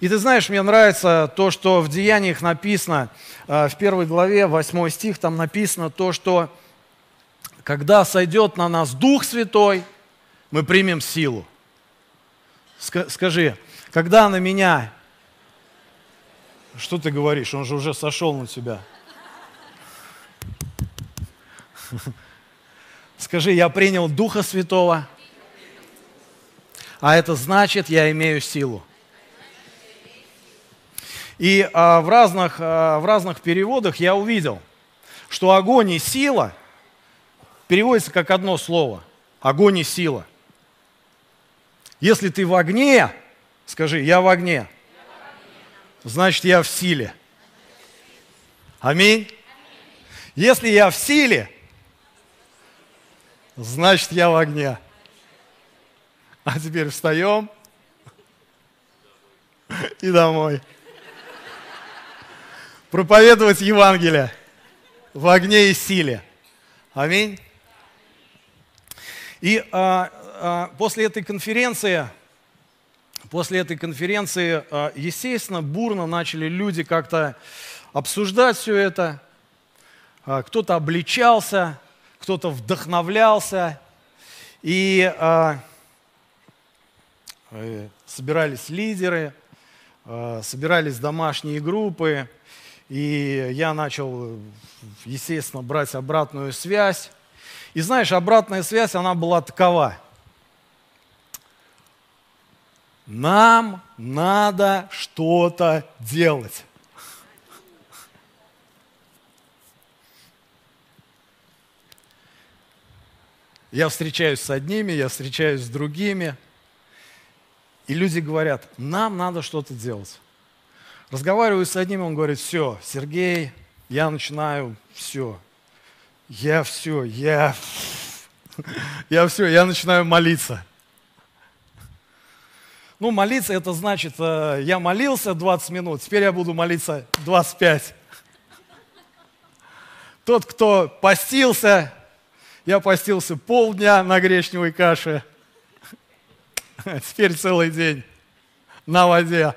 И ты знаешь, мне нравится то, что в Деяниях написано, э, в первой главе, 8 стих, там написано то, что когда сойдет на нас Дух Святой, мы примем силу. Скажи, когда на меня... Что ты говоришь? Он же уже сошел на тебя. Скажи, я принял Духа Святого, а это значит, я имею силу. И а, в, разных, а, в разных переводах я увидел, что огонь и сила переводится как одно слово. Огонь и сила. Если ты в огне, скажи, я в огне, значит, я в силе. Аминь. Если я в силе, значит, я в огне. А теперь встаем и домой. Проповедовать Евангелие в огне и силе. Аминь. И а, а, после этой конференции, после этой конференции, а, естественно, бурно начали люди как-то обсуждать все это. А, кто-то обличался, кто-то вдохновлялся. И а, э, собирались лидеры, а, собирались домашние группы. И я начал, естественно, брать обратную связь. И знаешь, обратная связь, она была такова. Нам надо что-то делать. Я встречаюсь с одними, я встречаюсь с другими. И люди говорят, нам надо что-то делать. Разговариваю с одним, он говорит, все, Сергей, я начинаю, все, я все, я, я все, я начинаю молиться. Ну, молиться это значит, э, я молился 20 минут, теперь я буду молиться 25. Тот, кто постился, я постился полдня на гречневой каше, теперь целый день на воде.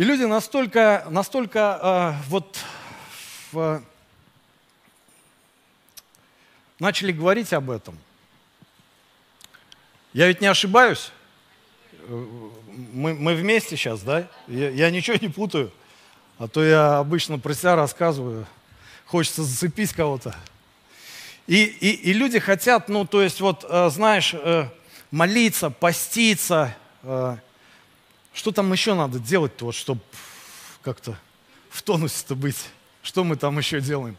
И люди настолько, настолько э, вот в, начали говорить об этом. Я ведь не ошибаюсь? Мы, мы вместе сейчас, да? Я, я ничего не путаю. А то я обычно про себя рассказываю. Хочется зацепить кого-то. И, и, и люди хотят, ну, то есть, вот, э, знаешь, э, молиться, поститься, э, что там еще надо делать-то, вот, чтобы как-то в тонусе-то быть? Что мы там еще делаем?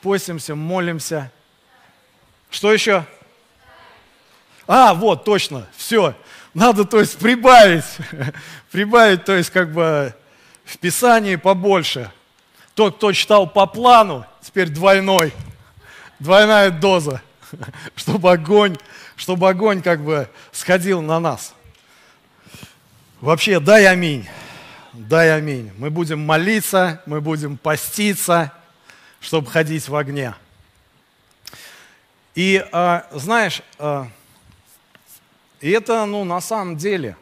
Постимся, молимся. Что еще? А, вот, точно, все. Надо, то есть, прибавить. прибавить, то есть, как бы в Писании побольше. Тот, кто читал по плану, теперь двойной. Двойная доза. чтобы огонь, чтобы огонь как бы сходил на нас. Вообще, дай аминь. Дай аминь. Мы будем молиться, мы будем поститься, чтобы ходить в огне. И э, знаешь, э, и это, ну, на самом деле,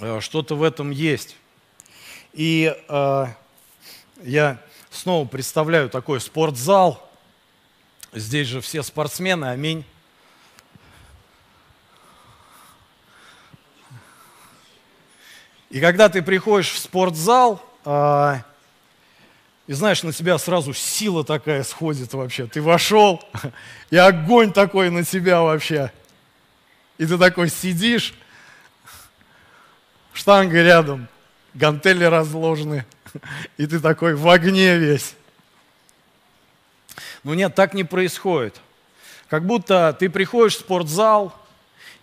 э, что-то в этом есть. И э, я снова представляю такой спортзал. Здесь же все спортсмены, аминь. И когда ты приходишь в спортзал, э, и знаешь, на тебя сразу сила такая сходит вообще. Ты вошел, и огонь такой на тебя вообще. И ты такой сидишь, штанга рядом, гантели разложены, и ты такой в огне весь. Но нет, так не происходит. Как будто ты приходишь в спортзал,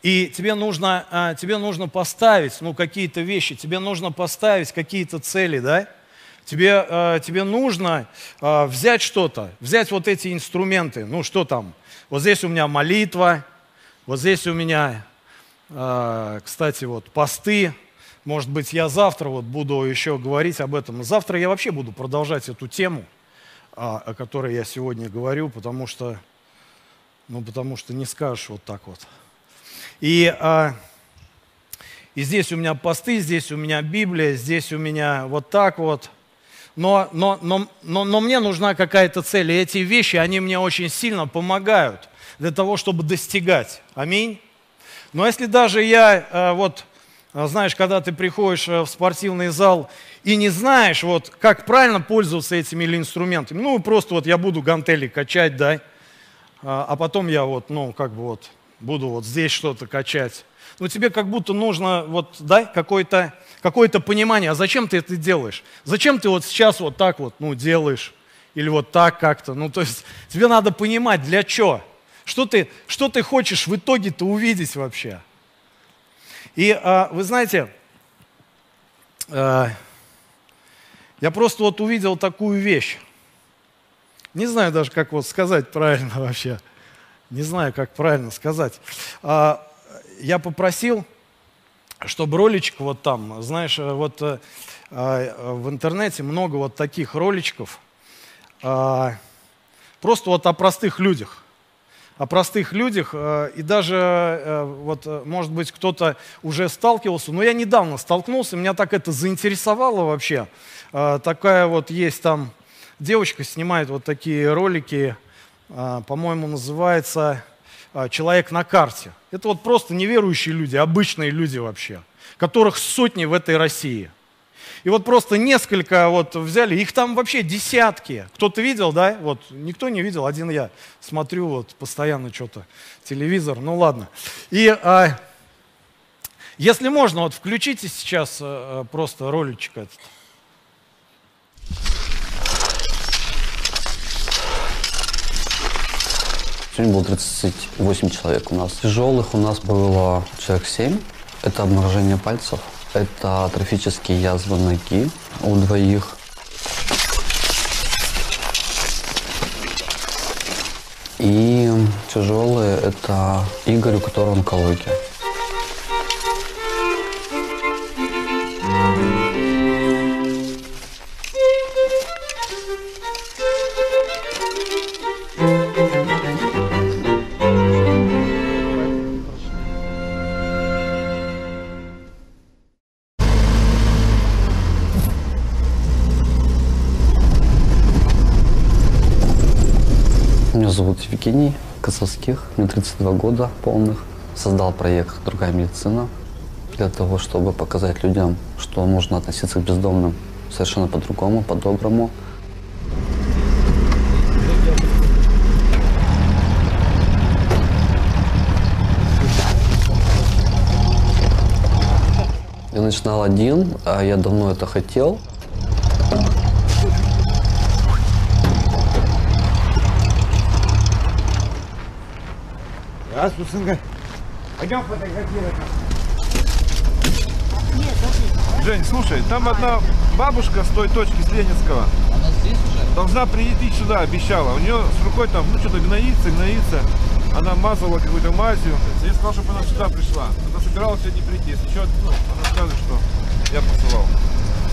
и тебе нужно, а, тебе нужно поставить ну, какие-то вещи, тебе нужно поставить какие-то цели, да? Тебе, а, тебе нужно а, взять что-то, взять вот эти инструменты. Ну, что там? Вот здесь у меня молитва, вот здесь у меня, кстати, вот посты. Может быть, я завтра вот буду еще говорить об этом. Завтра я вообще буду продолжать эту тему, о которой я сегодня говорю, потому что, ну, потому что не скажешь вот так вот. И, И здесь у меня посты, здесь у меня Библия, здесь у меня вот так вот. Но, но, но, но, но мне нужна какая-то цель. И эти вещи, они мне очень сильно помогают для того, чтобы достигать. Аминь. Но если даже я, э, вот, э, знаешь, когда ты приходишь э, в спортивный зал и не знаешь, вот, как правильно пользоваться этими или инструментами, ну, просто вот я буду гантели качать, да, а потом я вот, ну, как бы вот, буду вот здесь что-то качать. Ну, тебе как будто нужно, вот, да, какое-то какое понимание, а зачем ты это делаешь? Зачем ты вот сейчас вот так вот, ну, делаешь? Или вот так как-то? Ну, то есть тебе надо понимать, для чего? Что ты, что ты хочешь в итоге-то увидеть вообще? И а, вы знаете, а, я просто вот увидел такую вещь. Не знаю даже, как вот сказать правильно вообще. Не знаю, как правильно сказать. А, я попросил, чтобы роличек вот там, знаешь, вот а, в интернете много вот таких роличков, а, просто вот о простых людях о простых людях, э, и даже, э, вот, э, может быть, кто-то уже сталкивался, но я недавно столкнулся, меня так это заинтересовало вообще. Такая вот есть там девочка, снимает вот такие ролики, по-моему, называется «Человек на карте». Это вот просто неверующие люди, обычные люди вообще, которых сотни в этой России – и вот просто несколько вот взяли, их там вообще десятки. Кто-то видел, да? Вот никто не видел, один я смотрю вот постоянно что-то, телевизор, ну ладно. И а, если можно, вот включите сейчас а, просто роличек этот. Сегодня было 38 человек у нас. Тяжелых у нас было человек 7. Это обморожение пальцев. Это атрофические язвы ноги у двоих. И тяжелые – это Игорь, у которого онкология. Евгений Косовских, мне 32 года полных. Создал проект «Другая медицина» для того, чтобы показать людям, что можно относиться к бездомным совершенно по-другому, по-доброму. Я начинал один, а я давно это хотел. Здравствуй, сынка. Пойдем фотографировать. Жень, слушай, там одна бабушка с той точки, с Ленинского. Она здесь уже? Должна прийти сюда, обещала. У нее с рукой там, ну, что-то гноится, гноится. Она мазала какой-то мазью. Я сказал, чтобы она сюда пришла. Она собиралась сегодня прийти. Если что, ну, она скажет, что я посылал.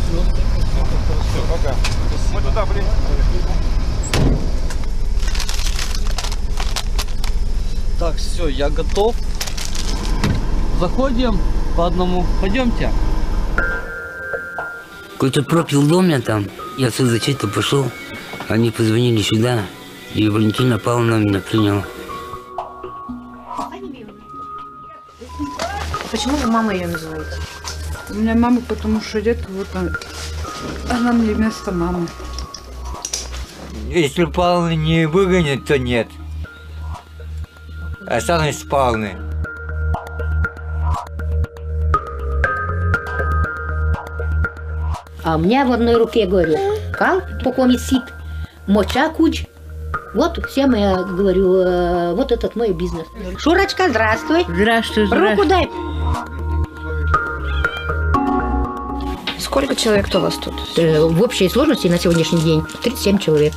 Все, все, пока. Мы туда, блин. Так, все, я готов. Заходим по одному. Пойдемте. Какой-то пропил в доме там. Я отсюда зачем-то пошел. Они позвонили сюда. И Валентина Павловна меня приняла. Почему вы мама ее называете? У меня мама, потому что редко вот она, она мне вместо мамы. Если Павловна не выгонит, то нет останусь спавны. А у меня в одной руке, говорю, кал, покомит сит, моча куч. Вот всем я говорю, э, вот этот мой бизнес. Шурочка, здравствуй. Здравствуй, здравствуй. Руку дай. Сколько человек у вас тут? Э, в общей сложности на сегодняшний день 37 человек.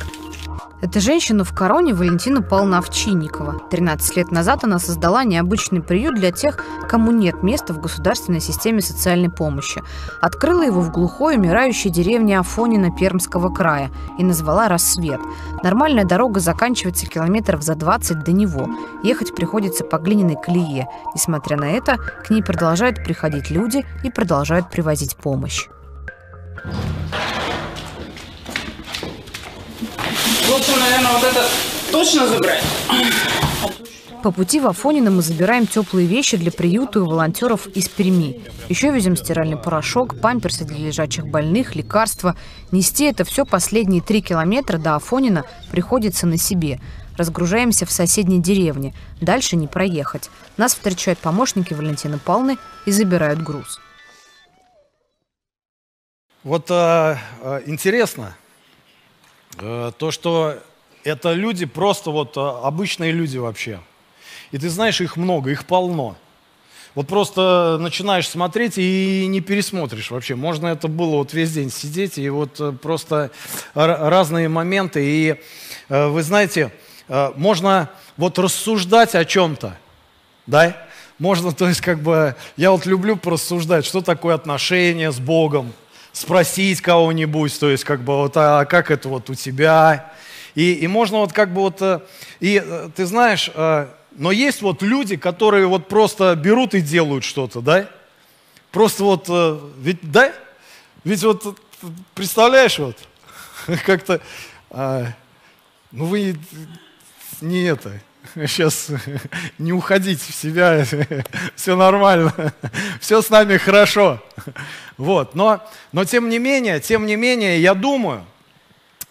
Эту женщину в короне Валентина Павловна Овчинникова. 13 лет назад она создала необычный приют для тех, кому нет места в государственной системе социальной помощи. Открыла его в глухой, умирающей деревне Афонина Пермского края и назвала «Рассвет». Нормальная дорога заканчивается километров за 20 до него. Ехать приходится по глиняной колее. Несмотря на это, к ней продолжают приходить люди и продолжают привозить помощь. Лучше, наверное, вот это точно забрать. По пути в Афонино мы забираем теплые вещи для приюта и волонтеров из Перми. Еще везем стиральный порошок, памперсы для лежачих больных, лекарства. Нести это все последние три километра до Афонина приходится на себе. Разгружаемся в соседней деревне. Дальше не проехать. Нас встречают помощники Валентины Павловны и забирают груз. Вот э, э, интересно, то, что это люди, просто вот э, обычные люди вообще. И ты знаешь, их много, их полно. Вот просто начинаешь смотреть и не пересмотришь вообще. Можно это было вот весь день сидеть, и вот э, просто разные моменты. И э, вы знаете, э, можно вот рассуждать о чем-то, да? Можно, то есть, как бы, я вот люблю порассуждать, что такое отношения с Богом, спросить кого-нибудь, то есть, как бы, вот, а как это вот у тебя? И, и можно вот как бы вот, э, и э, ты знаешь, э, но есть вот люди, которые вот просто берут и делают что-то, да? Просто вот, ведь, да? Ведь вот, представляешь, вот, как-то, а, ну вы не это, сейчас не уходите в себя, все нормально, все с нами хорошо. Вот, но, но тем не менее, тем не менее, я думаю,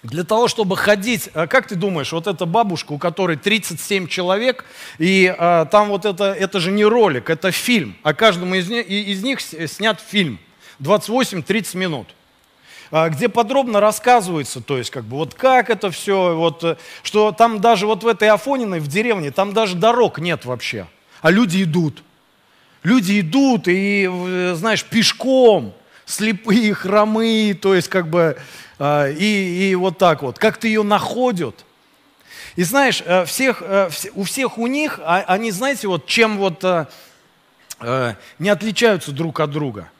для того, чтобы ходить, а как ты думаешь, вот эта бабушка, у которой 37 человек, и а, там вот это, это же не ролик, это фильм, а каждому из, из них снят фильм, 28-30 минут где подробно рассказывается, то есть как бы вот как это все, вот, э, что там даже вот в этой Афониной, в деревне, там даже дорог нет вообще, а люди идут. Люди идут и, э, знаешь, пешком, слепые, хромые, то есть как бы, а, и, и вот так вот. Как-то ее находят. И знаешь, э, всех, у всех у них, а, они, знаете, вот чем вот не отличаются друг от друга –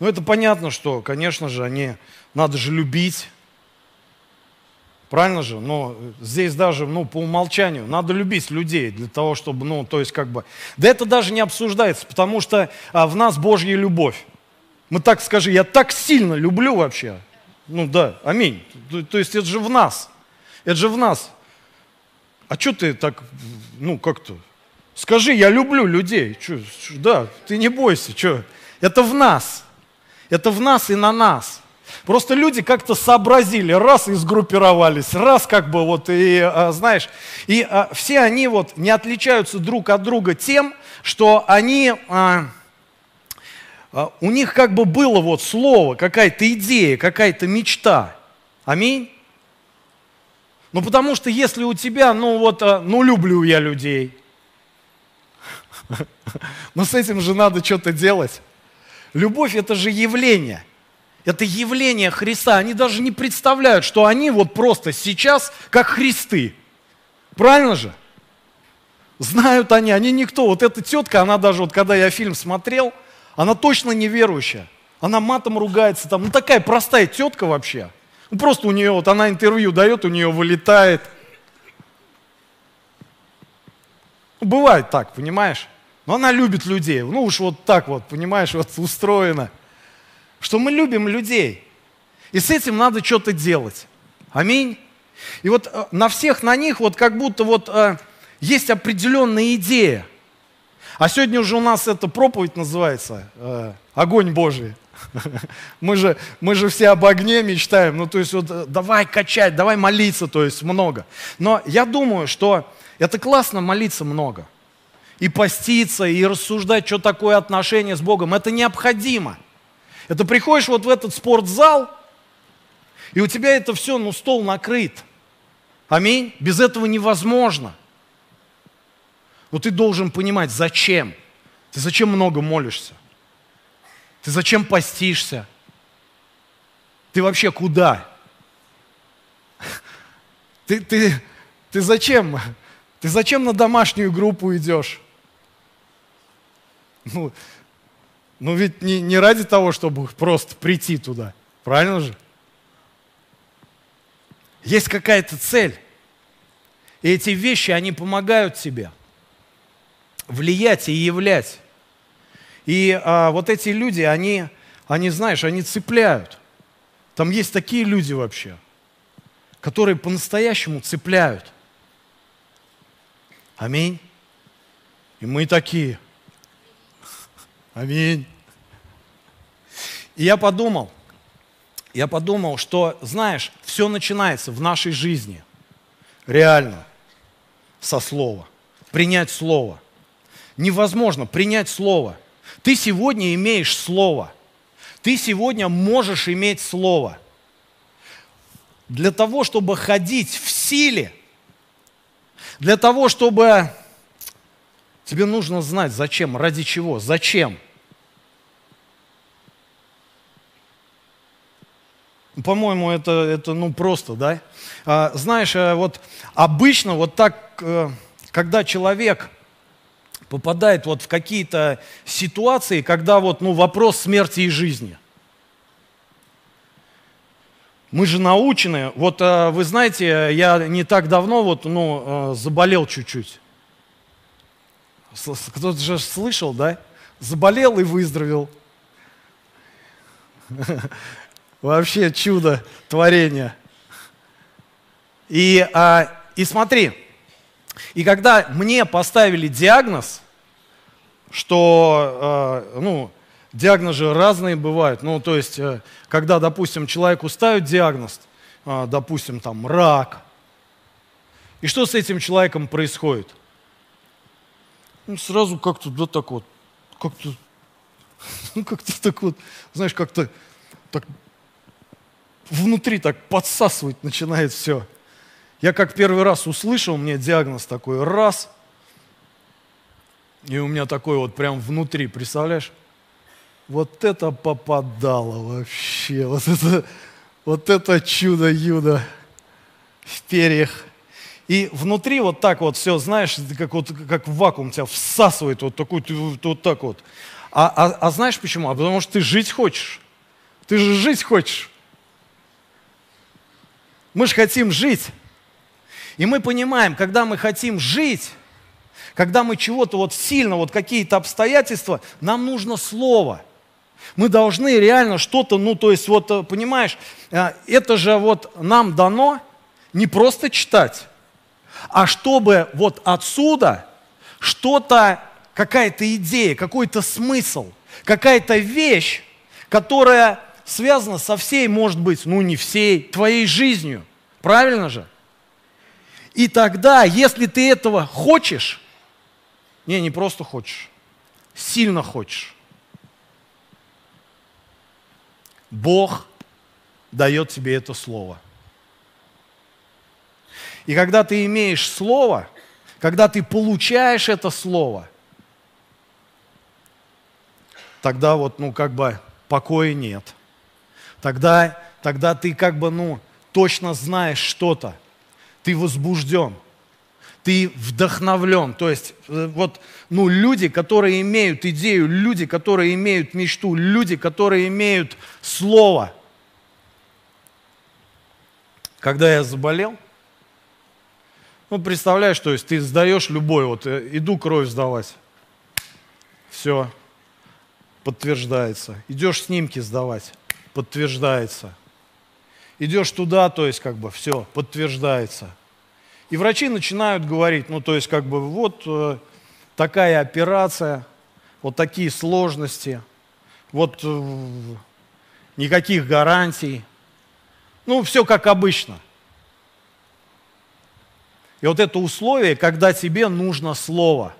ну, это понятно, что, конечно же, они, надо же любить. Правильно же? Но здесь даже, ну, по умолчанию, надо любить людей для того, чтобы, ну, то есть как бы... Да это даже не обсуждается, потому что а, в нас Божья любовь. Мы так скажи, я так сильно люблю вообще. Ну да, аминь. То, то есть это же в нас. Это же в нас. А что ты так, ну как-то? Скажи, я люблю людей. Чё, да, ты не бойся, что? Это в нас. Это в нас и на нас. Просто люди как-то сообразили, раз и сгруппировались, раз как бы вот, и а, знаешь, и а, все они вот не отличаются друг от друга тем, что они, а, у них как бы было вот слово, какая-то идея, какая-то мечта. Аминь. Ну потому что если у тебя, ну вот, ну люблю я людей, но с этим же надо что-то делать. Любовь – это же явление. Это явление Христа. Они даже не представляют, что они вот просто сейчас как Христы. Правильно же? Знают они, они никто. Вот эта тетка, она даже, вот когда я фильм смотрел, она точно неверующая. Она матом ругается там. Ну такая простая тетка вообще. Ну просто у нее, вот она интервью дает, у нее вылетает. Ну, бывает так, понимаешь? Но она любит людей. Ну уж вот так вот, понимаешь, вот устроено. Что мы любим людей. И с этим надо что-то делать. Аминь. И вот э, на всех на них вот как будто вот э, есть определенная идея. А сегодня уже у нас эта проповедь называется э, «Огонь Божий». Мы же, мы же все об огне мечтаем, ну то есть вот э, давай качать, давай молиться, то есть много. Но я думаю, что это классно молиться много и поститься, и рассуждать, что такое отношение с Богом. Это необходимо. Это приходишь вот в этот спортзал, и у тебя это все, ну, стол накрыт. Аминь. Без этого невозможно. Но ты должен понимать, зачем. Ты зачем много молишься? Ты зачем постишься? Ты вообще куда? Ты, ты, ты зачем? Ты зачем на домашнюю группу идешь? Ну, ну ведь не, не ради того, чтобы просто прийти туда. Правильно же? Есть какая-то цель. И эти вещи, они помогают тебе влиять и являть. И а, вот эти люди, они, они, знаешь, они цепляют. Там есть такие люди вообще, которые по-настоящему цепляют. Аминь. И мы такие. Аминь. И я подумал, я подумал, что, знаешь, все начинается в нашей жизни. Реально. Со слова. Принять слово. Невозможно принять слово. Ты сегодня имеешь слово. Ты сегодня можешь иметь слово. Для того, чтобы ходить в силе, для того, чтобы... Тебе нужно знать, зачем, ради чего, зачем. По-моему, это, это ну просто, да? А, знаешь, э, вот обычно вот так, э, когда человек попадает вот в какие-то ситуации, когда вот, ну, вопрос смерти и жизни. Мы же научены, вот э, вы знаете, я не так давно вот, ну, заболел чуть-чуть. Кто-то же слышал, да? Заболел и выздоровел. Вообще чудо творения. И, а, и смотри, и когда мне поставили диагноз, что, э, ну, диагнозы разные бывают, ну, то есть, э, когда, допустим, человеку ставят диагноз, э, допустим, там, рак, и что с этим человеком происходит? Ну, сразу как-то вот так вот, как-то, ну, как-то так вот, знаешь, как-то так внутри так подсасывать начинает все. Я как первый раз услышал, мне диагноз такой, раз, и у меня такой вот прям внутри, представляешь? Вот это попадало вообще, вот это, вот это чудо-юдо в перьях. И внутри вот так вот все, знаешь, как, вот, как вакуум тебя всасывает вот такой, вот, вот так вот. А, а, а знаешь почему? А потому что ты жить хочешь. Ты же жить хочешь. Мы же хотим жить. И мы понимаем, когда мы хотим жить, когда мы чего-то вот сильно, вот какие-то обстоятельства, нам нужно слово. Мы должны реально что-то, ну то есть вот, э, понимаешь, э, это же вот нам дано не просто читать, а чтобы вот отсюда что-то, какая-то идея, какой-то смысл, какая-то вещь, которая связана со всей, может быть, ну не всей, твоей жизнью. Правильно же? И тогда, если ты этого хочешь, не, не просто хочешь, сильно хочешь, Бог дает тебе это слово. И когда ты имеешь слово, когда ты получаешь это слово, тогда вот, ну, как бы покоя нет. Тогда, тогда ты как бы, ну, точно знаешь что-то. Ты возбужден. Ты вдохновлен. То есть, э, вот, ну, люди, которые имеют идею, люди, которые имеют мечту, люди, которые имеют слово. Когда я заболел, ну, представляешь, то есть ты сдаешь любой, вот э, иду кровь сдавать. Все, подтверждается. Идешь снимки сдавать, подтверждается. Идешь туда, то есть как бы все, подтверждается. И врачи начинают говорить, ну то есть как бы вот э, такая операция, вот такие сложности, вот э, никаких гарантий. Ну, все как обычно. И вот это условие, когда тебе нужно слово.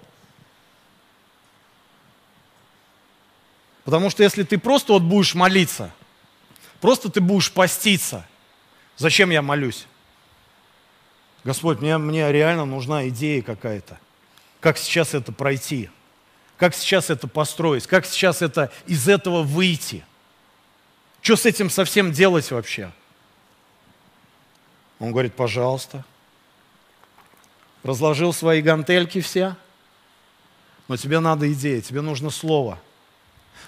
Потому что если ты просто вот будешь молиться, просто ты будешь поститься, зачем я молюсь? Господь, мне, мне реально нужна идея какая-то. Как сейчас это пройти? Как сейчас это построить? Как сейчас это из этого выйти? Что с этим совсем делать вообще? Он говорит, пожалуйста, разложил свои гантельки все, но тебе надо идея, тебе нужно слово.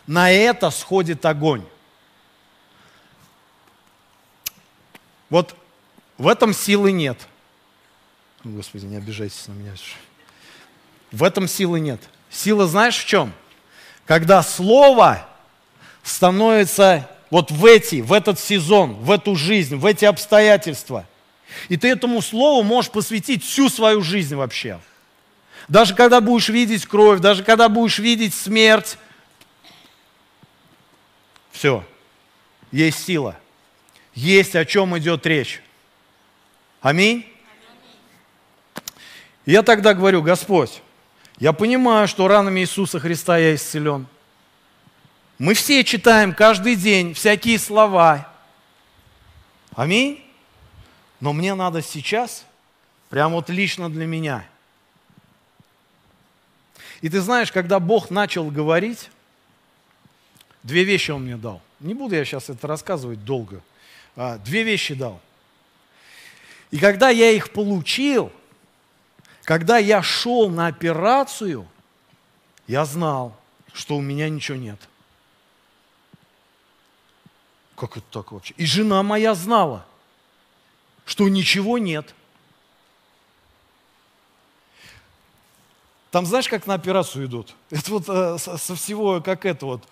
На это сходит огонь. Вот в этом силы нет. Господи, не обижайтесь на меня. В этом силы нет. Сила знаешь в чем? Когда слово становится вот в эти, в этот сезон, в эту жизнь, в эти обстоятельства. И ты этому слову можешь посвятить всю свою жизнь вообще. Даже когда будешь видеть кровь, даже когда будешь видеть смерть, все, есть сила, есть о чем идет речь. Аминь. Я тогда говорю, Господь, я понимаю, что ранами Иисуса Христа я исцелен. Мы все читаем каждый день всякие слова. Аминь. Но мне надо сейчас, прям вот лично для меня. И ты знаешь, когда Бог начал говорить, две вещи Он мне дал. Не буду я сейчас это рассказывать долго. А, две вещи дал. И когда я их получил, когда я шел на операцию, я знал, что у меня ничего нет. Как это так вообще? И жена моя знала, что ничего нет. Там знаешь, как на операцию идут? Это вот э, со всего, как это вот,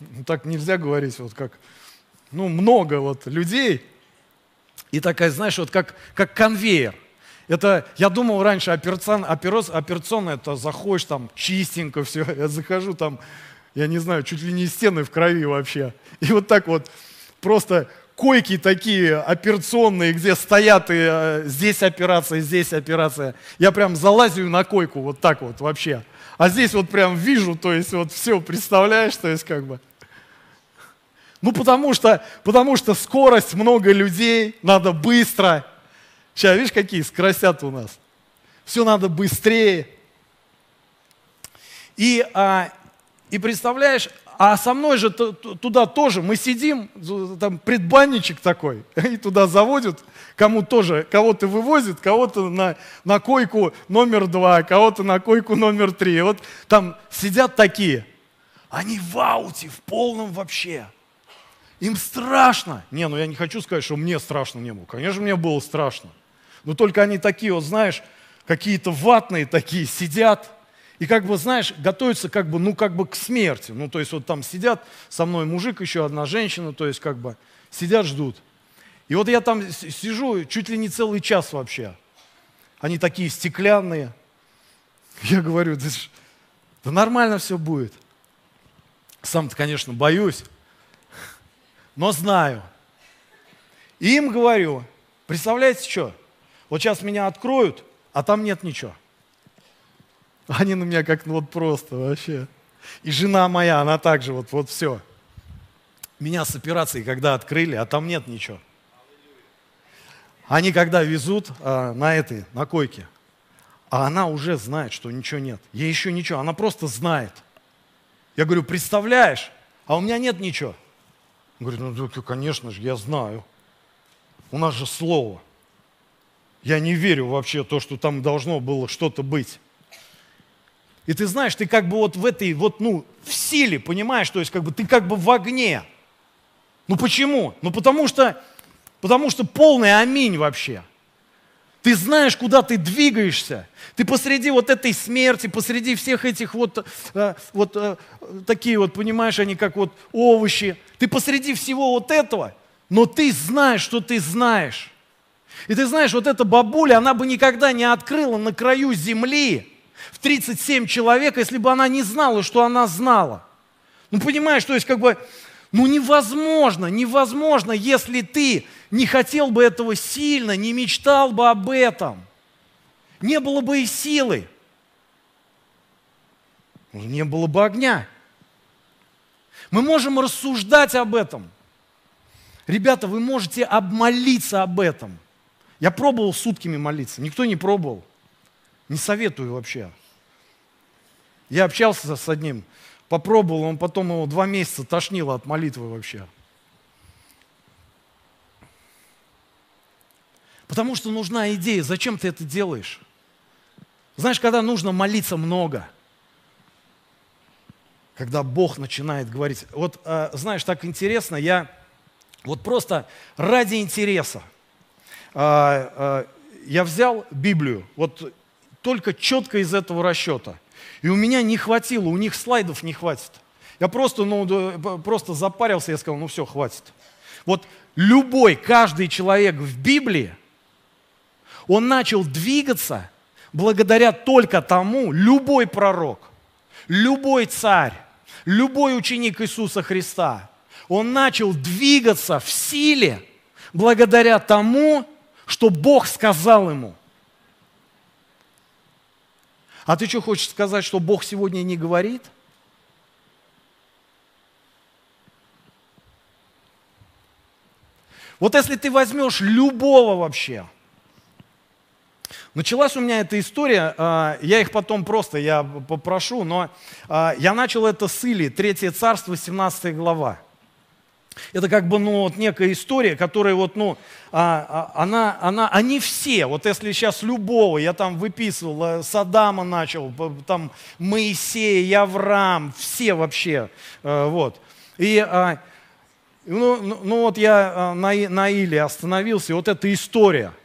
ну, так нельзя говорить, вот как, ну, много вот людей, и такая, знаешь, вот как, как конвейер. Это, я думал раньше, операцион, операционная, это заходишь там чистенько все, я захожу там, я не знаю, чуть ли не стены в крови вообще. И вот так вот просто койки такие операционные, где стоят и э, здесь операция, здесь операция. Я прям залазю на койку вот так вот вообще. А здесь вот прям вижу, то есть вот все, представляешь, то есть как бы. Ну потому что, потому что скорость, много людей, надо быстро. Сейчас, видишь, какие скоростят у нас. Все надо быстрее. И, а, и представляешь, а со мной же туда тоже, мы сидим, там предбанничек такой, и туда заводят, кому тоже, кого-то вывозят, кого-то на, на койку номер два, кого-то на койку номер три. Вот там сидят такие, они в ауте, в полном вообще. Им страшно. Не, ну я не хочу сказать, что мне страшно не было. Конечно, мне было страшно. Но только они такие, вот знаешь, какие-то ватные такие сидят, и как бы, знаешь, готовятся как бы, ну, как бы к смерти. Ну, то есть вот там сидят, со мной мужик, еще одна женщина, то есть как бы сидят, ждут. И вот я там сижу чуть ли не целый час вообще. Они такие стеклянные. Я говорю, да, да нормально все будет. Сам-то, конечно, боюсь, но знаю. И им говорю, представляете, что? Вот сейчас меня откроют, а там нет ничего. Они на меня как ну вот просто вообще. И жена моя, она также вот, вот все. Меня с операцией когда открыли, а там нет ничего. Они когда везут а, на этой, на койке, а она уже знает, что ничего нет. Ей еще ничего, она просто знает. Я говорю, представляешь, а у меня нет ничего. Говорит, ну конечно же, я знаю. У нас же слово. Я не верю вообще то, что там должно было что-то быть. И ты знаешь, ты как бы вот в этой, вот, ну, в силе, понимаешь, то есть как бы ты как бы в огне. Ну почему? Ну потому что, потому что полный аминь вообще. Ты знаешь, куда ты двигаешься. Ты посреди вот этой смерти, посреди всех этих вот, э, вот э, такие вот, понимаешь, они как вот овощи. Ты посреди всего вот этого, но ты знаешь, что ты знаешь. И ты знаешь, вот эта бабуля, она бы никогда не открыла на краю земли, в 37 человек, если бы она не знала, что она знала. Ну, понимаешь, то есть как бы, ну невозможно, невозможно, если ты не хотел бы этого сильно, не мечтал бы об этом. Не было бы и силы. Не было бы огня. Мы можем рассуждать об этом. Ребята, вы можете обмолиться об этом. Я пробовал сутками молиться, никто не пробовал. Не советую вообще. Я общался с одним, попробовал, он потом его два месяца тошнило от молитвы вообще. Потому что нужна идея, зачем ты это делаешь? Знаешь, когда нужно молиться много, когда Бог начинает говорить. Вот, э, знаешь, так интересно, я вот просто ради интереса э, э, я взял Библию, вот только четко из этого расчета. И у меня не хватило, у них слайдов не хватит. Я просто, ну, просто запарился, я сказал, ну все, хватит. Вот любой, каждый человек в Библии, он начал двигаться благодаря только тому, любой пророк, любой царь, любой ученик Иисуса Христа, он начал двигаться в силе благодаря тому, что Бог сказал ему. А ты что хочешь сказать, что Бог сегодня не говорит? Вот если ты возьмешь любого вообще, Началась у меня эта история, а, я их потом просто, я попрошу, но а, я начал это с Или, Третье царство, 17 глава. Это как бы, ну, вот некая история, которая вот, ну, а, она, она, они все, вот если сейчас любого, я там выписывал, э, Саддама начал, там Моисей, Авраам, все вообще, э, вот. И, ну, ну, ну вот я на, на Иле остановился, вот эта история –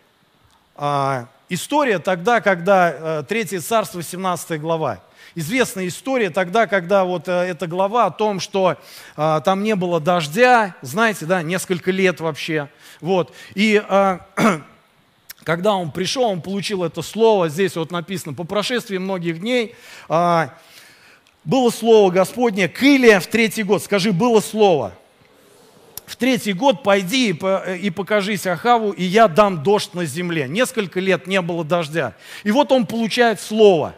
История тогда, когда э, Третье царство, 17 глава. Известная история тогда, когда вот э, эта глава о том, что а, там не было дождя, знаете, да, несколько лет вообще. Вот. И а, когда он пришел, он получил это слово, здесь вот написано, по прошествии многих дней а, было слово Господне к Иле в третий год. Скажи, было слово в третий год пойди и покажись Ахаву, и я дам дождь на земле. Несколько лет не было дождя. И вот он получает слово.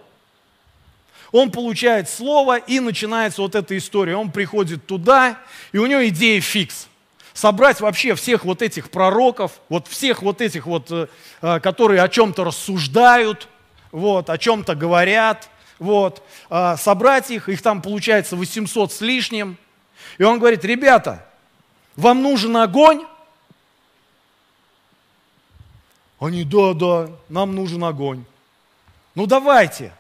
Он получает слово, и начинается вот эта история. Он приходит туда, и у него идея фикс. Собрать вообще всех вот этих пророков, вот всех вот этих вот, э, э, которые о чем-то рассуждают, вот, о чем-то говорят, вот, э, собрать их, их там получается 800 с лишним. И он говорит, ребята, вам нужен огонь? Они, да, да, нам нужен огонь. Ну давайте,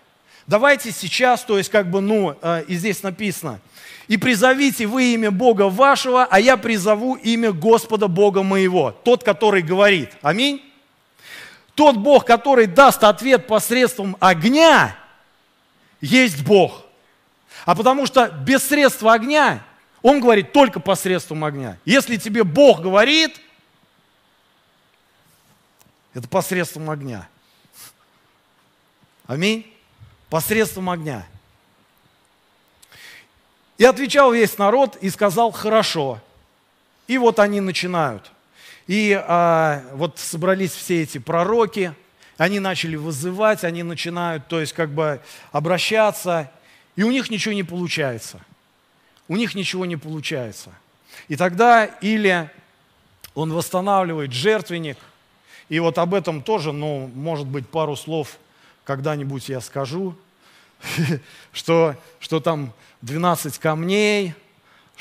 давайте сейчас, то есть как бы, ну, э, и здесь написано, и призовите вы имя Бога вашего, а я призову имя Господа Бога моего, тот, который говорит. Аминь. Тот Бог, который даст ответ посредством огня, есть Бог. А потому что без средства огня он говорит только посредством огня. Если тебе Бог говорит, это посредством огня. Аминь. Посредством огня. И отвечал весь народ и сказал, хорошо. И вот они начинают. И а, вот собрались все эти пророки, они начали вызывать, они начинают, то есть как бы обращаться, и у них ничего не получается – у них ничего не получается. И тогда или он восстанавливает жертвенник, и вот об этом тоже, ну, может быть, пару слов когда-нибудь я скажу, что, что там 12 камней,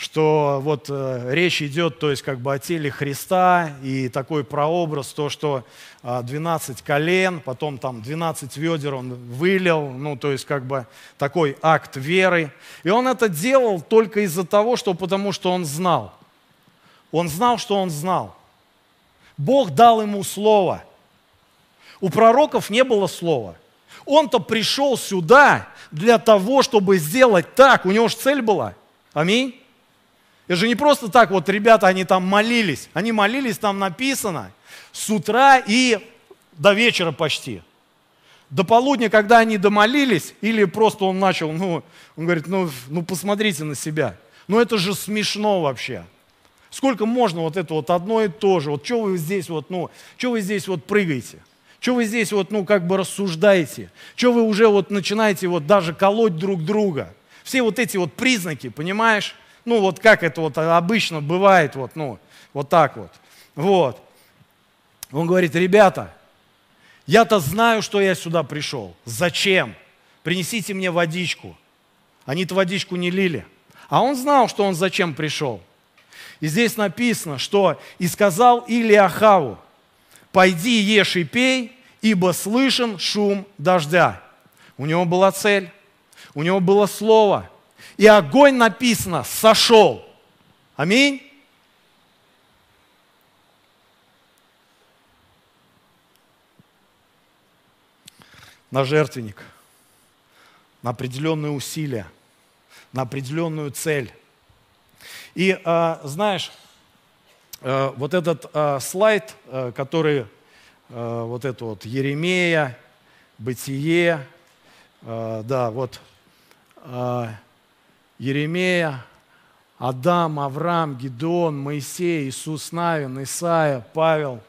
что вот э, речь идет, то есть как бы о теле Христа и такой прообраз, то, что э, 12 колен, потом там 12 ведер он вылил, ну то есть как бы такой акт веры. И он это делал только из-за того, что потому что он знал. Он знал, что он знал. Бог дал ему слово. У пророков не было слова. Он-то пришел сюда для того, чтобы сделать так. У него же цель была. Аминь. Это же не просто так, вот ребята, они там молились. Они молились, там написано, с утра и до вечера почти. До полудня, когда они домолились, или просто он начал, ну, он говорит, ну, ну посмотрите на себя. Ну это же смешно вообще. Сколько можно вот это вот одно и то же? Вот что вы здесь вот, ну, что вы здесь вот прыгаете? Что вы здесь вот, ну, как бы рассуждаете? Что вы уже вот начинаете вот даже колоть друг друга? Все вот эти вот признаки, понимаешь? Ну, вот как это вот обычно бывает, вот, ну, вот так вот. Вот. Он говорит, ребята, я-то знаю, что я сюда пришел. Зачем? Принесите мне водичку. Они-то водичку не лили. А он знал, что он зачем пришел. И здесь написано, что «И сказал Илиахаву, пойди ешь и пей, ибо слышен шум дождя». У него была цель, у него было слово. И огонь написано сошел. Аминь. На жертвенник, на определенные усилия, на определенную цель. И а, знаешь, а, вот этот а, слайд, а, который а, вот это вот Еремея, Бытие, а, да, вот а, Еремея, Адам, Авраам, Гедеон, Моисей, Иисус Навин, Исаия, Павел.